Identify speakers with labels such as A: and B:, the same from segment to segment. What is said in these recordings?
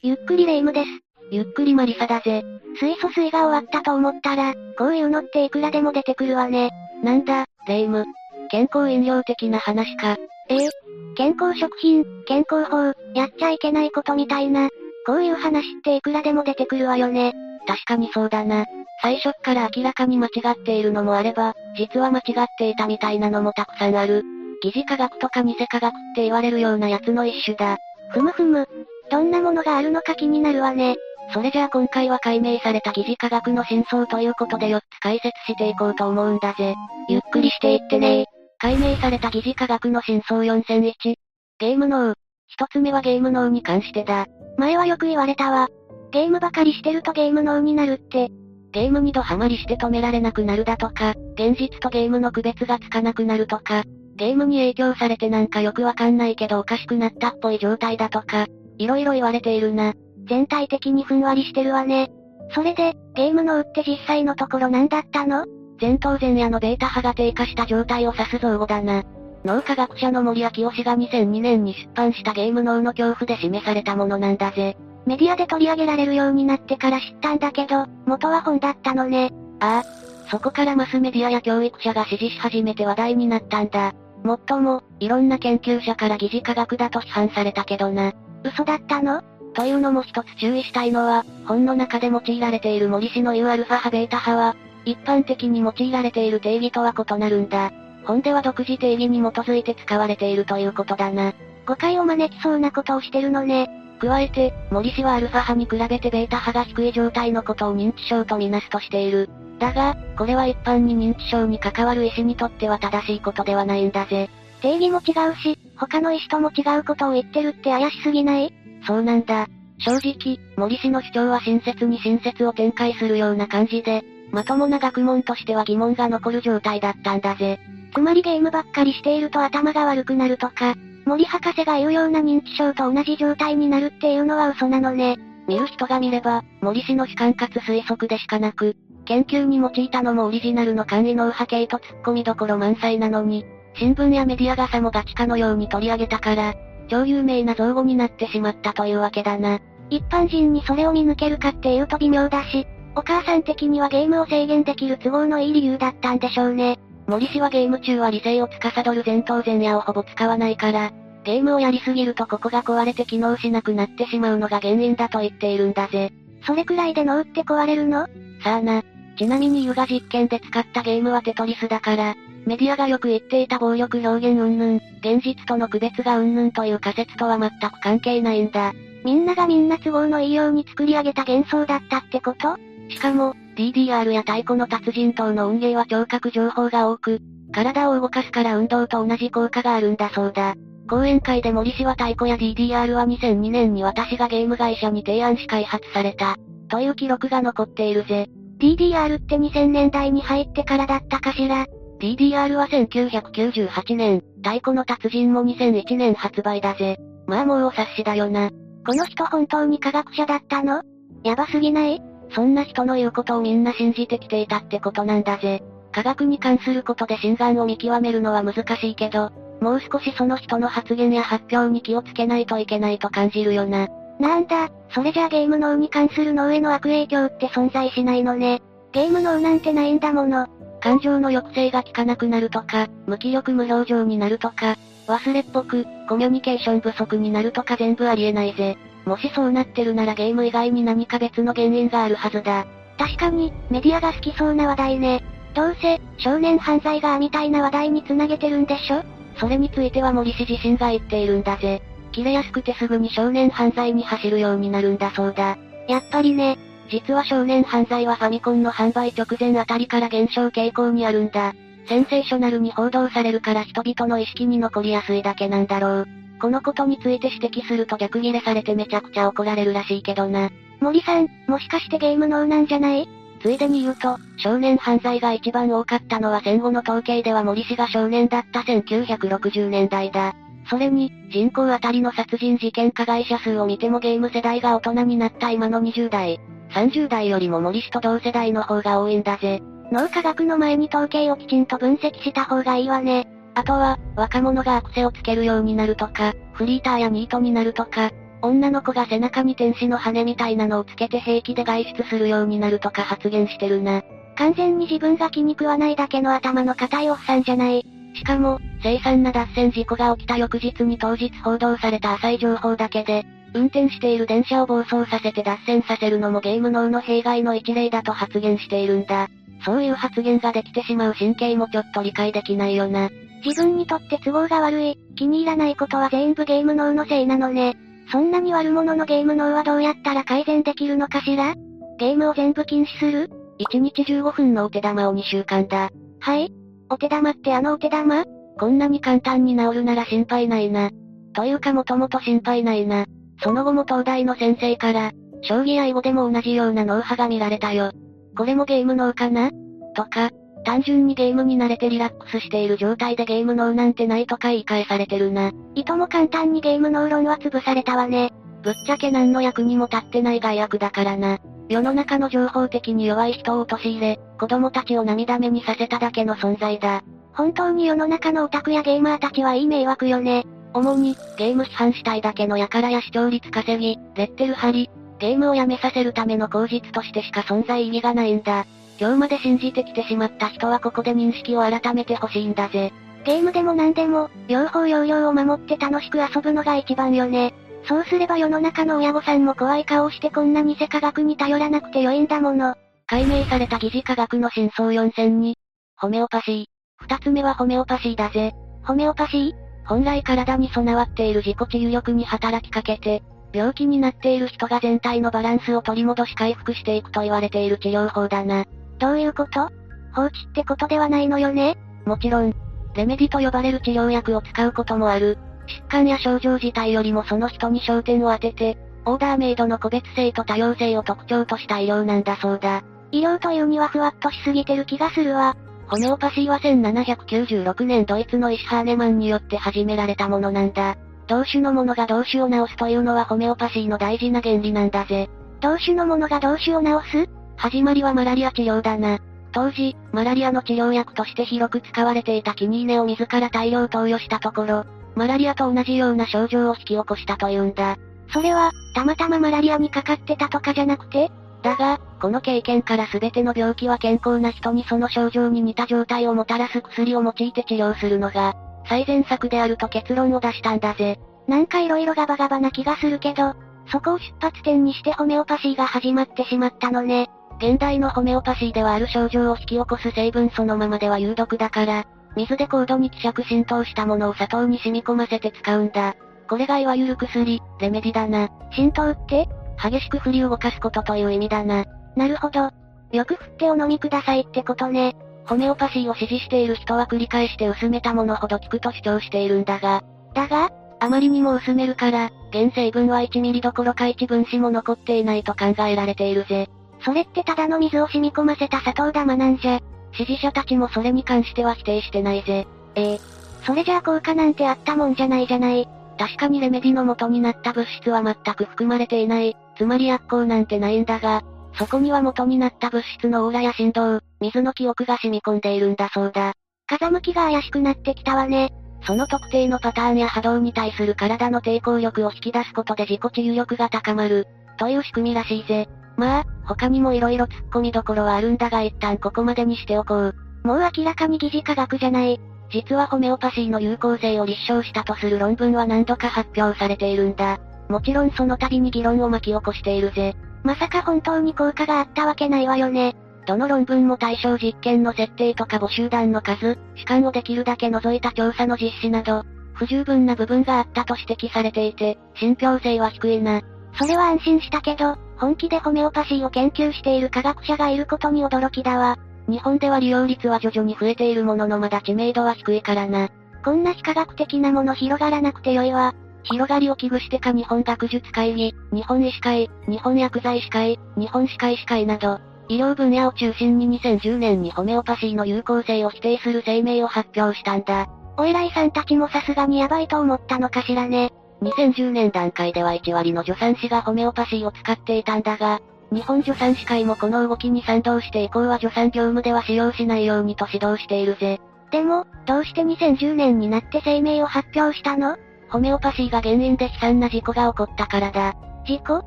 A: ゆっくりレ夢ムです。
B: ゆっくりマリサだぜ。
A: 水素水が終わったと思ったら、こういうのっていくらでも出てくるわね。
B: なんだ、レ夢ム。健康飲料的な話か。
A: ええ健康食品、健康法、やっちゃいけないことみたいな。こういう話っていくらでも出てくるわよね。
B: 確かにそうだな。最初っから明らかに間違っているのもあれば、実は間違っていたみたいなのもたくさんある。疑似科学とか偽科学って言われるようなやつの一種だ。
A: ふむふむ。どんなものがあるのか気になるわね。
B: それじゃあ今回は解明された疑似科学の真相ということで4つ解説していこうと思うんだぜ。ゆっくりしていってね解明された疑似科学の真相4001。ゲーム脳。一つ目はゲーム脳に関してだ。
A: 前はよく言われたわ。ゲームばかりしてるとゲーム脳になるって。
B: ゲームにドハマりして止められなくなるだとか、現実とゲームの区別がつかなくなるとか、ゲームに影響されてなんかよくわかんないけどおかしくなったっぽい状態だとか、いろいろ言われているな。
A: 全体的にふんわりしてるわね。それで、ゲーム脳って実際のところ何だったの？
B: 前頭前野のベータ波が低下した状態を指す造語だな。脳科学者の森明夫氏が2002年に出版したゲーム脳の恐怖で示されたものなんだぜ。
A: メディアで取り上げられるようになってから知ったんだけど、元は本だったのね。
B: ああ。そこからマスメディアや教育者が支持し始めて話題になったんだ。もっとも、いろんな研究者から疑似科学だと批判されたけどな。
A: 嘘だったの？
B: というのも一つ注意したいのは、本の中で用いられている森氏の言うアルファ波ベータ波は、一般的に用いられている定義とは異なるんだ。本では独自定義に基づいて使われているということだな。
A: 誤解を招きそうなことをしてるのね。
B: 加えて、森氏はアルファ波に比べてベータ波が低い状態のことを認知症とみなすとしている。だが、これは一般に認知症に関わる医師にとっては正しいことではないんだぜ。
A: 定義も違うし、他の医師とも違うことを言ってるって怪しすぎない？
B: そうなんだ。正直、森氏の主張は親切に親切を展開するような感じで、まともな学問としては疑問が残る状態だったんだぜ。
A: つまりゲームばっかりしていると頭が悪くなるとか、森博士が言うような認知症と同じ状態になるっていうのは嘘なのね。
B: 見る人が見れば、森氏の主観かつ推測でしかなく、研究に用いたのもオリジナルの簡易脳波形と突っ込みどころ満載なのに、新聞やメディアがさもガチかのように取り上げたから、超有名な造語になってしまったというわけだな。
A: 一般人にそれを見抜けるかっていうと微妙だし、お母さん的にはゲームを制限できる都合のいい理由だったんでしょうね。
B: 森氏はゲーム中は理性を司る前頭前野をほぼ使わないから、ゲームをやりすぎるとここが壊れて機能しなくなってしまうのが原因だと言っているんだぜ。
A: それくらいで脳って壊れるの？
B: さあな。ちなみにユガ実験で使ったゲームはテトリスだから、メディアがよく言っていた暴力表現云々、現実との区別が云々という仮説とは全く関係ないんだ。
A: みんながみんな都合のいいように作り上げた幻想だったってこと？
B: しかも、DDR や太鼓の達人等の運営は聴覚情報が多く、体を動かすから運動と同じ効果があるんだそうだ。講演会で森氏は太鼓や DDR は2002年に私がゲーム会社に提案し開発された。という記録が残っているぜ。
A: DDR って2000年代に入ってからだったかしら？
B: ?DDR は1998年、太鼓の達人も2001年発売だぜ。まあもうお察しだよな。
A: この人本当に科学者だったの？やばすぎない？
B: そんな人の言うことをみんな信じてきていたってことなんだぜ。科学に関することで心眼を見極めるのは難しいけど、もう少しその人の発言や発表に気をつけないといけないと感じるよな。
A: なんだ、それじゃあゲーム脳に関する脳への悪影響って存在しないのね。ゲーム脳なんてないんだもの。
B: 感情の抑制が効かなくなるとか、無気力無表情になるとか、忘れっぽく、コミュニケーション不足になるとか全部ありえないぜ。もしそうなってるならゲーム以外に何か別の原因があるはずだ。
A: 確かに、メディアが好きそうな話題ね。どうせ、少年犯罪がみたいな話題につなげてるんでしょ？
B: それについては森氏自身が言っているんだぜ。切れやすくてすぐに少年犯罪に走るようになるんだそうだ。
A: やっぱりね。
B: 実は少年犯罪はファミコンの販売直前あたりから減少傾向にあるんだ。センセーショナルに報道されるから人々の意識に残りやすいだけなんだろう。このことについて指摘すると逆ギレされてめちゃくちゃ怒られるらしいけどな。
A: 森さん、もしかしてゲーム脳なんじゃない？
B: ついでに言うと、少年犯罪が一番多かったのは戦後の統計では森氏が少年だった1960年代だ。それに、人口あたりの殺人事件加害者数を見てもゲーム世代が大人になった今の20代、30代よりも森氏と同世代の方が多いんだぜ。
A: 脳科学の前に統計をきちんと分析した方がいいわね。
B: あとは、若者が癖をつけるようになるとか、フリーターやニートになるとか、女の子が背中に天使の羽みたいなのをつけて平気で外出するようになるとか発言してるな。
A: 完全に自分が気に食わないだけの頭の固いおっさんじゃない。
B: しかも、凄惨な脱線事故が起きた翌日に当日報道された浅い情報だけで、運転している電車を暴走させて脱線させるのもゲーム脳の弊害の一例だと発言しているんだ。そういう発言ができてしまう神経もちょっと理解できないよな。
A: 自分にとって都合が悪い、気に入らないことは全部ゲーム脳のせいなのね。そんなに悪者のゲーム脳はどうやったら改善できるのかしら？ゲームを全部禁止する
B: ？1日15分のお手玉を2週間だ。
A: はいお手玉ってあのお手玉？
B: こんなに簡単に治るなら心配ないな。というかもともと心配ないな。その後も東大の先生から、将棋や囲碁でも同じような脳波が見られたよ。これもゲーム脳かな？とか、単純にゲームに慣れてリラックスしている状態でゲーム脳なんてないとか言い返されてるな。
A: いとも簡単にゲーム脳論は潰されたわね。
B: ぶっちゃけ何の役にも立ってない害悪だからな。世の中の情報的に弱い人を陥れ、子供たちを涙目にさせただけの存在だ。
A: 本当に世の中のオタクやゲーマーたちはいい迷惑よね。
B: 主に、ゲーム批判したいだけの輩や視聴率稼ぎ、レッテル貼り、ゲームをやめさせるための口実としてしか存在意義がないんだ。今日まで信じてきてしまった人はここで認識を改めてほしいんだぜ。
A: ゲームでも何でも、両方要領を守って楽しく遊ぶのが一番よね。そうすれば世の中の親御さんも怖い顔してこんな偽科学に頼らなくてよいんだもの。
B: 解明された疑似科学の真相4002。ホメオパシー。二つ目はホメオパシーだぜ。
A: ホメオパシー？
B: 本来体に備わっている自己治癒力に働きかけて、病気になっている人が全体のバランスを取り戻し回復していくと言われている治療法だな。
A: どういうこと？放置ってことではないのよね
B: もちろん、レメディと呼ばれる治療薬を使うこともある。疾患や症状自体よりもその人に焦点を当てて、オーダーメイドの個別性と多様性を特徴とした医療なんだそうだ。
A: 医療というにはふわっとしすぎてる気がするわ。
B: ホメオパシーは1796年ドイツのイシハーネマンによって始められたものなんだ。同種のものが同種を治すというのはホメオパシーの大事な原理なんだぜ。
A: 同種のものが同種を治す？
B: 始まりはマラリア治療だな。当時、マラリアの治療薬として広く使われていたキニーネを自ら大量投与したところ、マラリアと同じような症状を引き起こしたというんだ。
A: それは、たまたまマラリアにかかってたとかじゃなくて？
B: だが、この経験から全ての病気は健康な人にその症状に似た状態をもたらす薬を用いて治療するのが、最善策であると結論を出したんだぜ。
A: なんか色々ガバガバな気がするけど、そこを出発点にしてホメオパシーが始まってしまったのね。
B: 現代のホメオパシーではある症状を引き起こす成分そのままでは有毒だから、水で高度に希釈浸透したものを砂糖に染み込ませて使うんだ。これがいわゆる薬、レメディだな。
A: 浸透って
B: 激しく振り動かすことという意味だな。
A: なるほど。よく振ってお飲みくださいってことね。
B: ホメオパシーを支持している人は繰り返して薄めたものほど効くと主張しているんだが。
A: だが
B: あまりにも薄めるから、原成分は1ミリどころか1分子も残っていないと考えられているぜ。
A: それってただの水を染み込ませた砂糖玉なんじゃ。
B: 支持者たちもそれに関しては否定してないぜ。
A: ええそれじゃあ効果なんてあったもんじゃないじゃない。
B: 確かにレメディの元になった物質は全く含まれていない、つまり薬効なんてないんだが、そこには元になった物質のオーラや振動、水の記憶が染み込んでいるんだそうだ。
A: 風向きが怪しくなってきたわね。
B: その特定のパターンや波動に対する体の抵抗力を引き出すことで自己治癒力が高まる、という仕組みらしいぜ。まあ、他にも色々突っ込みどころはあるんだが一旦ここまでにしておこう。
A: もう明らかに疑似科学じゃない。
B: 実はホメオパシーの有効性を立証したとする論文は何度か発表されているんだ。もちろんその度に議論を巻き起こしているぜ。
A: まさか本当に効果があったわけないわよね。
B: どの論文も対象実験の設定とか母集団の数、士官をできるだけ除いた調査の実施など、不十分な部分があったと指摘されていて、信憑性は低いな。
A: それは安心したけど、本気でホメオパシーを研究している科学者がいることに驚きだわ。
B: 日本では利用率は徐々に増えているもののまだ知名度は低いからな。
A: こんな非科学的なもの広がらなくてよいわ。
B: 広がりを危惧してか日本学術会議、日本医師会、日本薬剤師会、日本歯科医師会など、医療分野を中心に2010年にホメオパシーの有効性を否定する声明を発表したんだ。
A: お偉いさんたちもさすがにヤバいと思ったのかしらね。
B: 2010年段階では1割の助産師がホメオパシーを使っていたんだが、日本助産師会もこの動きに賛同して以降は助産業務では使用しないようにと指導しているぜ。
A: でも、どうして2010年になって声明を発表したの？
B: ホメオパシーが原因で悲惨な事故が起こったからだ。
A: 事故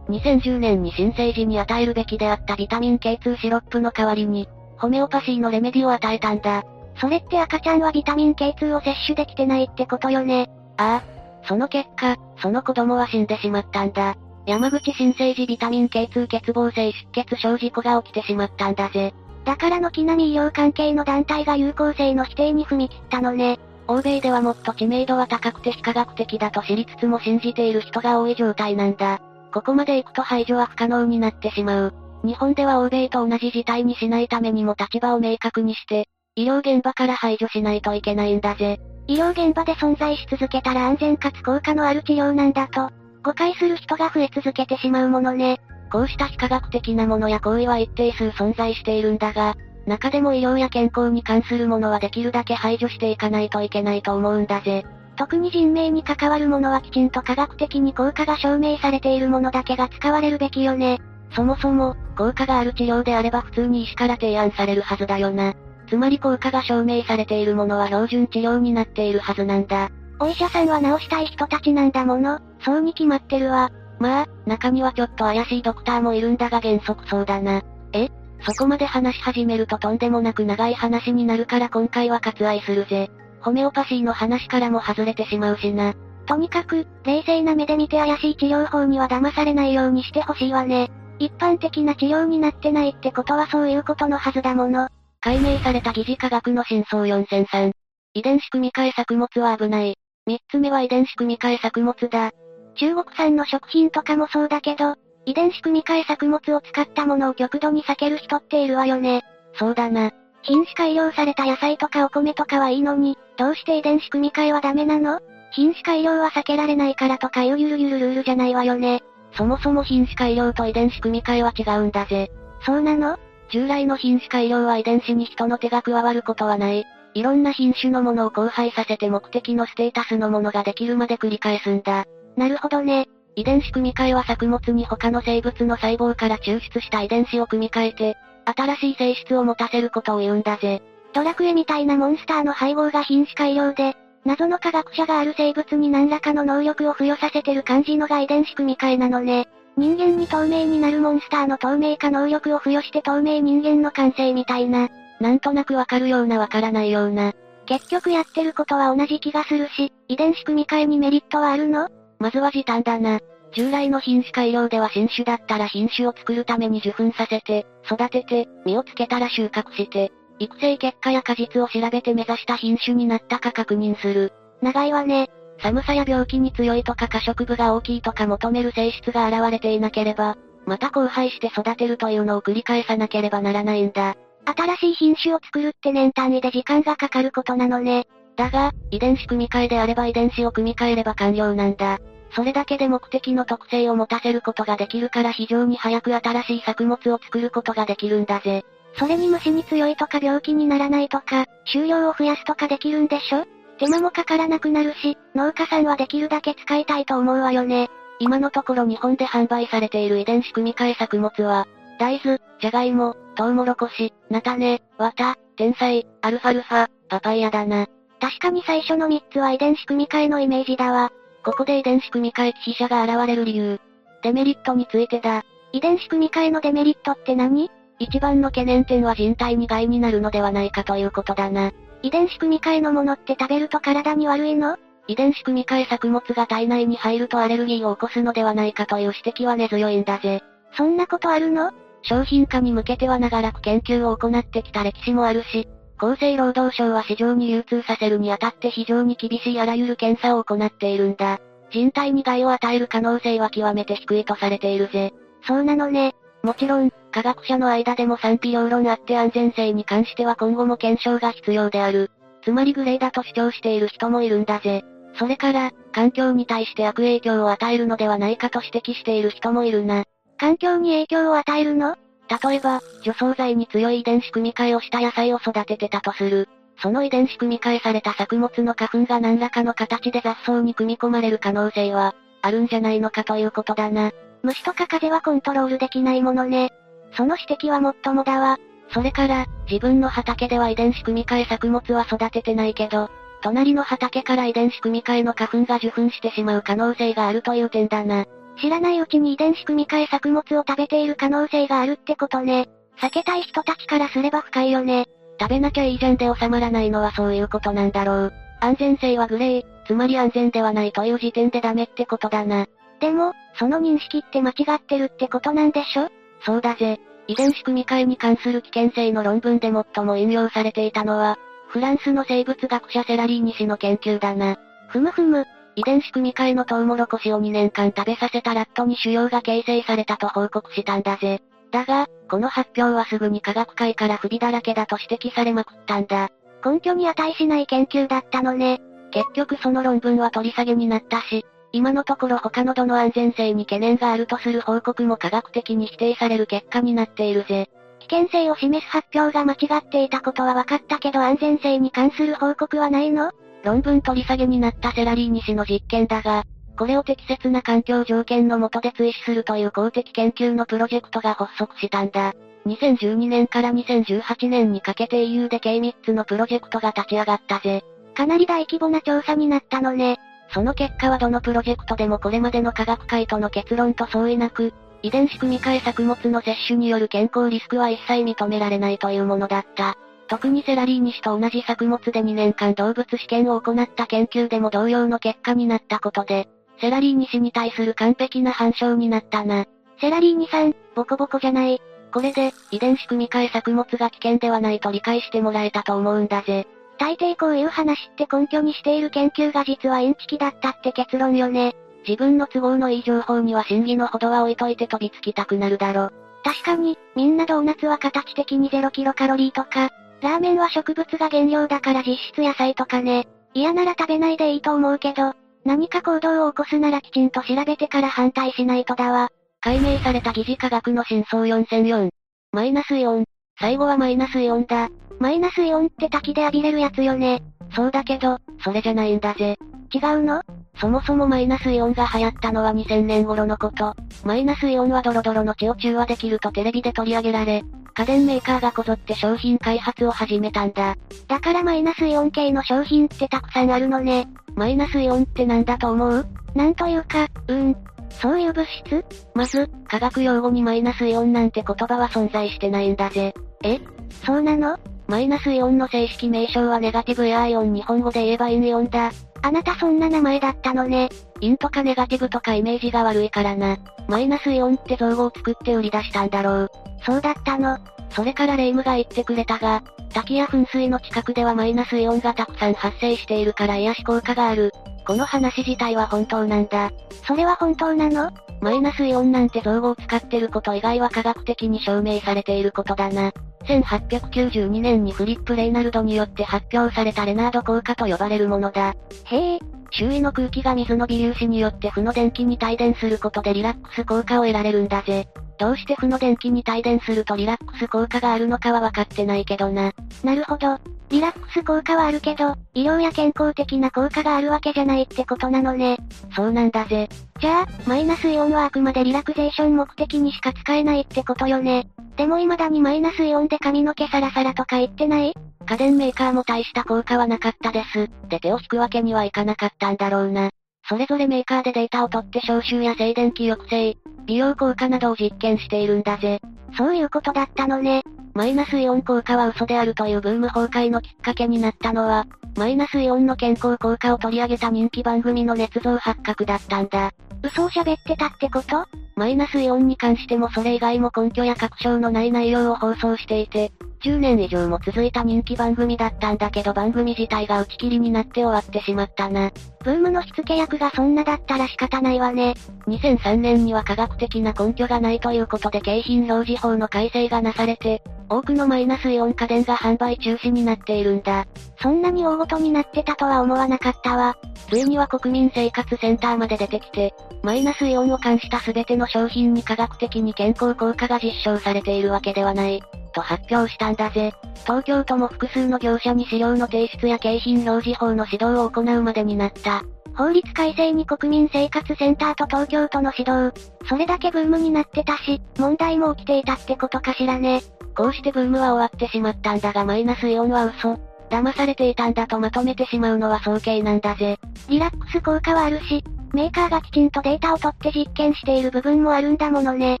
B: ?2010 年に新生児に与えるべきであったビタミン K2 シロップの代わりに、ホメオパシーのレメディを与えたんだ。
A: それって赤ちゃんはビタミン K2 を摂取できてないってことよね。
B: ああ。その結果、その子供は死んでしまったんだ。山口新生児ビタミン K2 欠乏性出血症事故が起きてしまったんだぜ。
A: だから軒並み医療関係の団体が有効性の否定に踏み切ったのね。
B: 欧米ではもっと知名度は高くて非科学的だと知りつつも信じている人が多い状態なんだ。ここまで行くと排除は不可能になってしまう。日本では欧米と同じ事態にしないためにも立場を明確にして、医療現場から排除しないといけないんだぜ。
A: 医療現場で存在し続けたら安全かつ効果のある治療なんだと、誤解する人が増え続けてしまうものね。
B: こうした非科学的なものや行為は一定数存在しているんだが、中でも医療や健康に関するものはできるだけ排除していかないといけないと思うんだぜ。
A: 特に人命に関わるものはきちんと科学的に効果が証明されているものだけが使われるべきよね。
B: そもそも、効果がある治療であれば普通に医師から提案されるはずだよな。つまり効果が証明されているものは標準治療になっているはずなんだ。
A: お医者さんは治したい人たちなんだもの、そうに決まってるわ。
B: まあ、中にはちょっと怪しいドクターもいるんだが原則そうだな。え？そこまで話し始めるととんでもなく長い話になるから今回は割愛するぜ。ホメオパシーの話からも外れてしまうしな。
A: とにかく、冷静な目で見て怪しい治療法には騙されないようにしてほしいわね。一般的な治療になってないってことはそういうことのはずだもの。
B: 解明された疑似科学の真相4003。遺伝子組み換え作物は危ない。三つ目は遺伝子組み換え作物だ。
A: 中国産の食品とかもそうだけど、遺伝子組み換え作物を使ったものを極度に避ける人っているわよね。
B: そうだな。
A: 品種改良された野菜とかお米とかはいいのに、どうして遺伝子組み換えはダメなの？品種改良は避けられないからとかいうゆるゆるルールじゃないわよね。
B: そもそも品種改良と遺伝子組み換えは違うんだぜ。
A: そうなの？
B: 従来の品種改良は遺伝子に人の手が加わることはない。いろんな品種のものを交配させて目的のステータスのものができるまで繰り返すんだ。
A: なるほどね。
B: 遺伝子組み換えは作物に他の生物の細胞から抽出した遺伝子を組み換えて、新しい性質を持たせることを言うんだぜ。
A: ドラクエみたいなモンスターの配合が品種改良で、謎の科学者がある生物に何らかの能力を付与させてる感じのが遺伝子組み換えなのね。人間に透明になるモンスターの透明化能力を付与して透明人間の完成みたいな。
B: なんとなくわかるようなわからないような。
A: 結局やってることは同じ気がするし、遺伝子組み換えにメリットはあるの？
B: まずは時短だな。従来の品種改良では新種だったら品種を作るために受粉させて、育てて、実をつけたら収穫して、育成結果や果実を調べて目指した品種になったか確認する。
A: 長いわね。
B: 寒さや病気に強いとか過食部が大きいとか求める性質が現れていなければ、また交配して育てるというのを繰り返さなければならないんだ。
A: 新しい品種を作るって年単位で時間がかかることなのね。
B: だが、遺伝子組み換えであれば遺伝子を組み換えれば完了なんだ。それだけで目的の特性を持たせることができるから非常に早く新しい作物を作ることができるんだぜ。
A: それに虫に強いとか病気にならないとか、収量を増やすとかできるんでしょ？手間もかからなくなるし、農家さんはできるだけ使いたいと思うわよね。
B: 今のところ日本で販売されている遺伝子組み換え作物は、大豆、じゃがいも、トウモロコシ、菜種、綿、天才、アルファルファ、パパイヤだな。
A: 確かに最初の3つは遺伝子組み換えのイメージだわ。
B: ここで遺伝子組み換え記者が現れる理由。デメリットについてだ。
A: 遺伝子組み換えのデメリットって何？
B: 一番の懸念点は人体に害になるのではないかということだな。
A: 遺伝子組み換えのものって食べると体に悪いの？
B: 遺伝子組み換え作物が体内に入るとアレルギーを起こすのではないかという指摘は根強いんだぜ。
A: そんなことあるの？
B: 商品化に向けては長らく研究を行ってきた歴史もあるし、厚生労働省は市場に流通させるにあたって非常に厳しいあらゆる検査を行っているんだ。人体に害を与える可能性は極めて低いとされているぜ。
A: そうなのね。
B: もちろん、科学者の間でも賛否両論あって安全性に関しては今後も検証が必要である。つまりグレーだと主張している人もいるんだぜ。それから、環境に対して悪影響を与えるのではないかと指摘している人もいるな。
A: 環境に影響を与えるの？
B: 例えば、除草剤に強い遺伝子組み換えをした野菜を育ててたとする。その遺伝子組み換えされた作物の花粉が何らかの形で雑草に組み込まれる可能性は、あるんじゃないのかということだな。
A: 虫とか風はコントロールできないものね。その指摘はもっともだわ。
B: それから、自分の畑では遺伝子組み換え作物は育ててないけど、隣の畑から遺伝子組み換えの花粉が受粉してしまう可能性があるという点だな。
A: 知らないうちに遺伝子組み換え作物を食べている可能性があるってことね。避けたい人たちからすれば深いよね。
B: 食べなきゃいいじゃんで収まらないのはそういうことなんだろう。安全性はグレー、つまり安全ではないという時点でダメってことだな。
A: でも、その認識って間違ってるってことなんでしょ？
B: そうだぜ。遺伝子組み換えに関する危険性の論文で最も引用されていたのは、フランスの生物学者セラリーニ氏の研究だな。
A: ふむふむ。
B: 遺伝子組み換えのトウモロコシを2年間食べさせたラットに腫瘍が形成されたと報告したんだぜ。だが、この発表はすぐに科学界から不備だらけだと指摘されまくったんだ。
A: 根拠に値しない研究だったのね。
B: 結局その論文は取り下げになったし、今のところ他のどの安全性に懸念があるとする報告も科学的に否定される結果になっているぜ。
A: 危険性を示す発表が間違っていたことは分かったけど安全性に関する報告はないの？
B: 論文取り下げになったセラリーニ氏の実験だが、これを適切な環境条件の下で追試するという公的研究のプロジェクトが発足したんだ。2012年から2018年にかけて EU で計3つのプロジェクトが立ち上がったぜ。
A: かなり大規模な調査になったのね。
B: その結果はどのプロジェクトでもこれまでの科学界との結論と相違なく、遺伝子組み換え作物の摂取による健康リスクは一切認められないというものだった。特にセラリーニ氏と同じ作物で2年間動物試験を行った研究でも同様の結果になったことで、セラリーニ氏に対する完璧な反証になったな。
A: セラリーニさん、ボコボコじゃない。
B: これで、遺伝子組み換え作物が危険ではないと理解してもらえたと思うんだぜ。
A: 大抵こういう話って根拠にしている研究が実はインチキだったって結論よね。
B: 自分の都合のいい情報には真偽のほどは置いといて飛びつきたくなるだろ。
A: 確かに、みんなドーナツは形的に0キロカロリーとか、ラーメンは植物が原料だから実質野菜とかね。嫌なら食べないでいいと思うけど、何か行動を起こすならきちんと調べてから反対しないとだわ。
B: 解明された疑似科学の真相4004。マイナスイオン。最後はマイナスイオンだ。
A: マイナスイオンって滝で浴びれるやつよね。
B: そうだけど、それじゃないんだぜ。
A: 違うの？
B: そもそもマイナスイオンが流行ったのは2000年頃のこと。マイナスイオンはドロドロの血を中和できるとテレビで取り上げられ、家電メーカーがこぞって商品開発を始めたんだ。
A: だからマイナスイオン系の商品ってたくさんあるのね。
B: マイナスイオンってなんだと思う？
A: なんというか、うーん。そういう物質？
B: まず、科学用語にマイナスイオンなんて言葉は存在してないんだぜ。
A: え？そうなの？
B: マイナスイオンの正式名称はネガティブエアイオン日本語で言えばインイオンだ。
A: あなたそんな名前だったのね。
B: インとかネガティブとかイメージが悪いからな。マイナスイオンって造語を作って売り出したんだろう。
A: そうだったの。
B: それからレイムが言ってくれたが、滝や噴水の近くではマイナスイオンがたくさん発生しているから癒し効果がある。この話自体は本当なんだ。
A: それは本当なの？
B: マイナスイオンなんて造語を使ってること以外は科学的に証明されていることだな。1892年にフリップ・レイナルドによって発表されたレナード効果と呼ばれるものだ。
A: へえ。
B: 周囲の空気が水の微粒子によって負の電気に帯電することでリラックス効果を得られるんだぜ。どうして負の電気に帯電するとリラックス効果があるのかは分かってないけどな。
A: なるほど。リラックス効果はあるけど、医療や健康的な効果があるわけじゃないってことなのね。
B: そうなんだぜ。
A: じゃあ、マイナスイオンはあくまでリラクゼーション目的にしか使えないってことよね。でも未だにマイナスイオンで髪の毛サラサラとか言ってない？
B: 家電メーカーも大した効果はなかったです。で手を引くわけにはいかなかったんだろうな。それぞれメーカーでデータを取って消臭や静電気抑制、美容効果などを実験しているんだぜ。
A: そういうことだったのね。
B: マイナスイオン効果は嘘であるというブーム崩壊のきっかけになったのは、マイナスイオンの健康効果を取り上げた人気番組の捏造発覚だったんだ。
A: 嘘を喋ってたってこと？
B: マイナスイオンに関してもそれ以外も根拠や確証のない内容を放送していて、10年以上も続いた人気番組だったんだけど番組自体が打ち切りになって終わってしまったな。
A: ブームの火付け役がそんなだったら仕方ないわね。
B: 2003年には科学的な根拠がないということで景品表示法の改正がなされて、多くのマイナスイオン家電が販売中止になっているんだ。
A: そんなに大ごとになってたとは思わなかったわ。
B: ついには国民生活センターまで出てきて、マイナスイオンを冠した全ての商品に科学的に健康効果が実証されているわけではない。と発表したんだぜ。東京都も複数の業者に資料の提出や景品表示法の指導を行うまでになった。
A: 法律改正に国民生活センターと東京都の指導。それだけブームになってたし、問題も起きていたってことかしらね。
B: こうしてブームは終わってしまったんだがマイナスイオンは嘘。騙されていたんだとまとめてしまうのは早計なんだぜ。
A: リラックス効果はあるし、メーカーがきちんとデータを取って実験している部分もあるんだものね。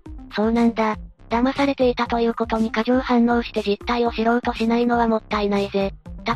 B: そうなんだ。騙されていたということに過剰反応して実態を知ろうとしないのはもったいないぜ。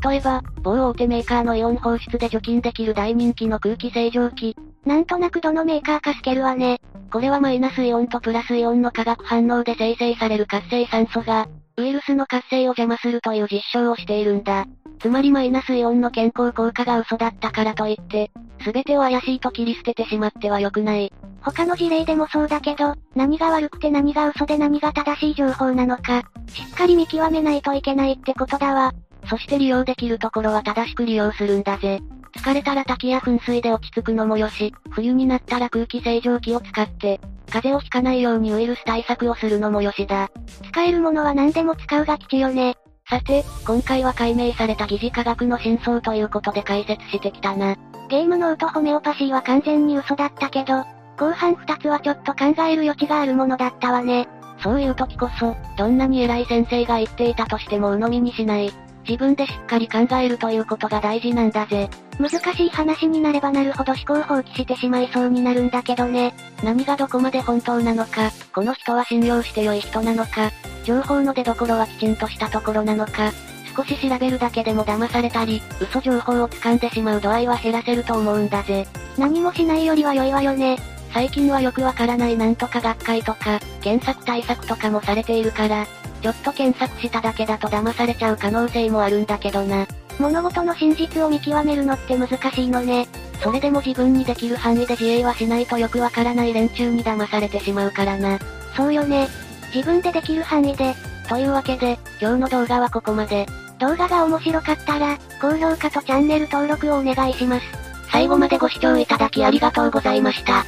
B: 例えば、某大手メーカーのイオン放出で除菌できる大人気の空気清浄機。
A: なんとなくどのメーカーか透けるわね。
B: これはマイナスイオンとプラスイオンの化学反応で生成される活性酸素が、ウイルスの活性を邪魔するという実証をしているんだ。つまりマイナスイオンの健康効果が嘘だったからといって、すべてを怪しいと切り捨ててしまっては良くない。
A: 他の事例でもそうだけど、何が悪くて何が嘘で何が正しい情報なのか、しっかり見極めないといけないってことだわ。
B: そして利用できるところは正しく利用するんだぜ。疲れたら滝や噴水で落ち着くのもよし、冬になったら空気清浄機を使って、風邪をひかないようにウイルス対策をするのもよしだ。
A: 使えるものは何でも使うが吉よね。
B: さて、今回は解明された疑似科学の真相ということで解説してきたな。
A: ゲームノートホメオパシーは完全に嘘だったけど、後半二つはちょっと考える余地があるものだったわね。
B: そういう時こそ、どんなに偉い先生が言っていたとしても鵜呑みにしない。自分でしっかり考えるということが大事なんだぜ。
A: 難しい話になればなるほど思考放棄してしまいそうになるんだけどね。
B: 何がどこまで本当なのか、この人は信用して良い人なのか、情報の出所はきちんとしたところなのか、少し調べるだけでも騙されたり、嘘情報を掴んでしまう度合いは減らせると思うんだぜ。
A: 何もしないよりは良いわよね。
B: 最近はよくわからないなんとか学会とか、検索対策とかもされているから、ちょっと検索しただけだと騙されちゃう可能性もあるんだけどな。
A: 物事の真実を見極めるのって難しいのね。
B: それでも自分にできる範囲で自衛はしないとよくわからない連中に騙されてしまうからな。
A: そうよね。自分でできる範囲で。
B: というわけで、今日の動画はここまで。
A: 動画が面白かったら、高評価とチャンネル登録をお願いします。
B: 最後までご視聴いただきありがとうございました。